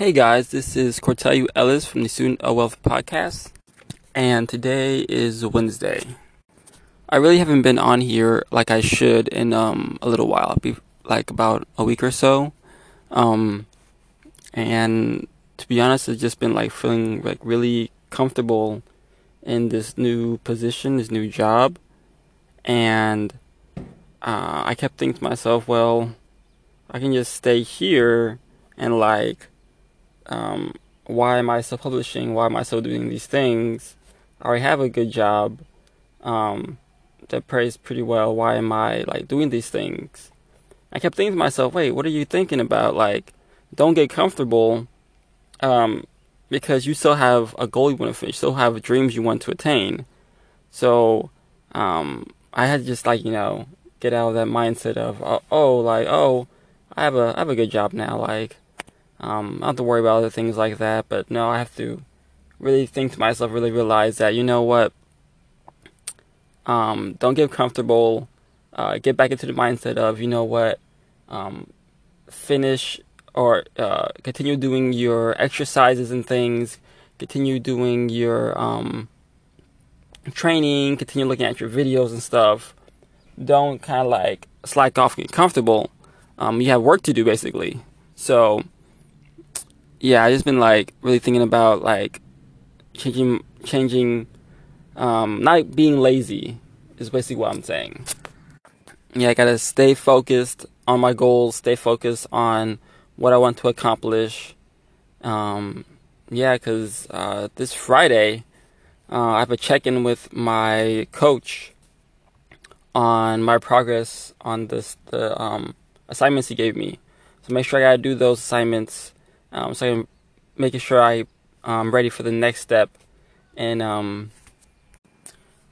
Hey guys, this is Cortelu Ellis from the Student of Wealth podcast, and today is Wednesday. I really haven't been on here like I should in um, a little while, be like about a week or so. Um, and to be honest, I've just been like feeling like really comfortable in this new position, this new job, and uh, I kept thinking to myself, well, I can just stay here and like um, why am I still publishing? Why am I still doing these things? I already have a good job um, that pays pretty well. Why am I like doing these things? I kept thinking to myself, wait, what are you thinking about? Like, don't get comfortable um, because you still have a goal you want to finish, still have dreams you want to attain. So um, I had to just like you know get out of that mindset of oh, oh like oh I have a I have a good job now like um, I don't have to worry about other things like that, but no, I have to really think to myself, really realize that, you know what, um, don't get comfortable, uh, get back into the mindset of, you know what, um, finish or uh, continue doing your exercises and things, continue doing your um, training, continue looking at your videos and stuff. Don't kind of like slack off, get comfortable. Um, you have work to do basically. So, yeah, I just been like really thinking about like changing, changing, um, not being lazy is basically what I'm saying. Yeah, I gotta stay focused on my goals, stay focused on what I want to accomplish. Um, yeah, because uh, this Friday, uh, I have a check in with my coach on my progress on this the um, assignments he gave me. So make sure I gotta do those assignments um, so I'm making sure I, am um, ready for the next step and um,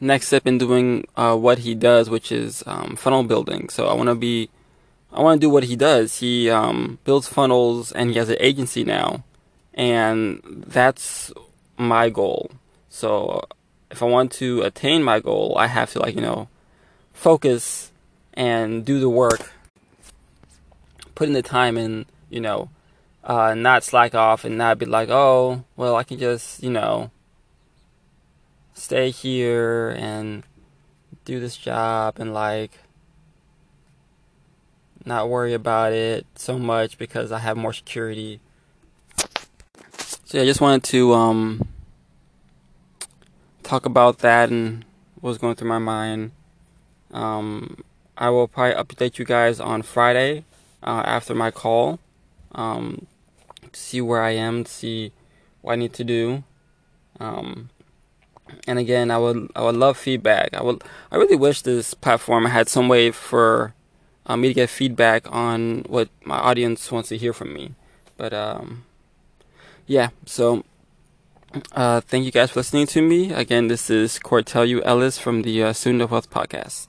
next step in doing uh, what he does, which is um, funnel building. So I want to be, I want to do what he does. He um, builds funnels and he has an agency now, and that's my goal. So if I want to attain my goal, I have to like you know focus and do the work, put in the time and you know uh, not slack off and not be like, oh, well, I can just, you know, stay here and do this job and like not worry about it so much because I have more security. So yeah, I just wanted to um, talk about that and what was going through my mind. Um, I will probably update you guys on Friday uh, after my call. Um, see where I am, see what I need to do. Um, and again, I would I would love feedback. I would I really wish this platform had some way for uh, me to get feedback on what my audience wants to hear from me. But um, yeah, so uh, thank you guys for listening to me. Again, this is Cortelu Ellis from the uh, Student of Wealth podcast.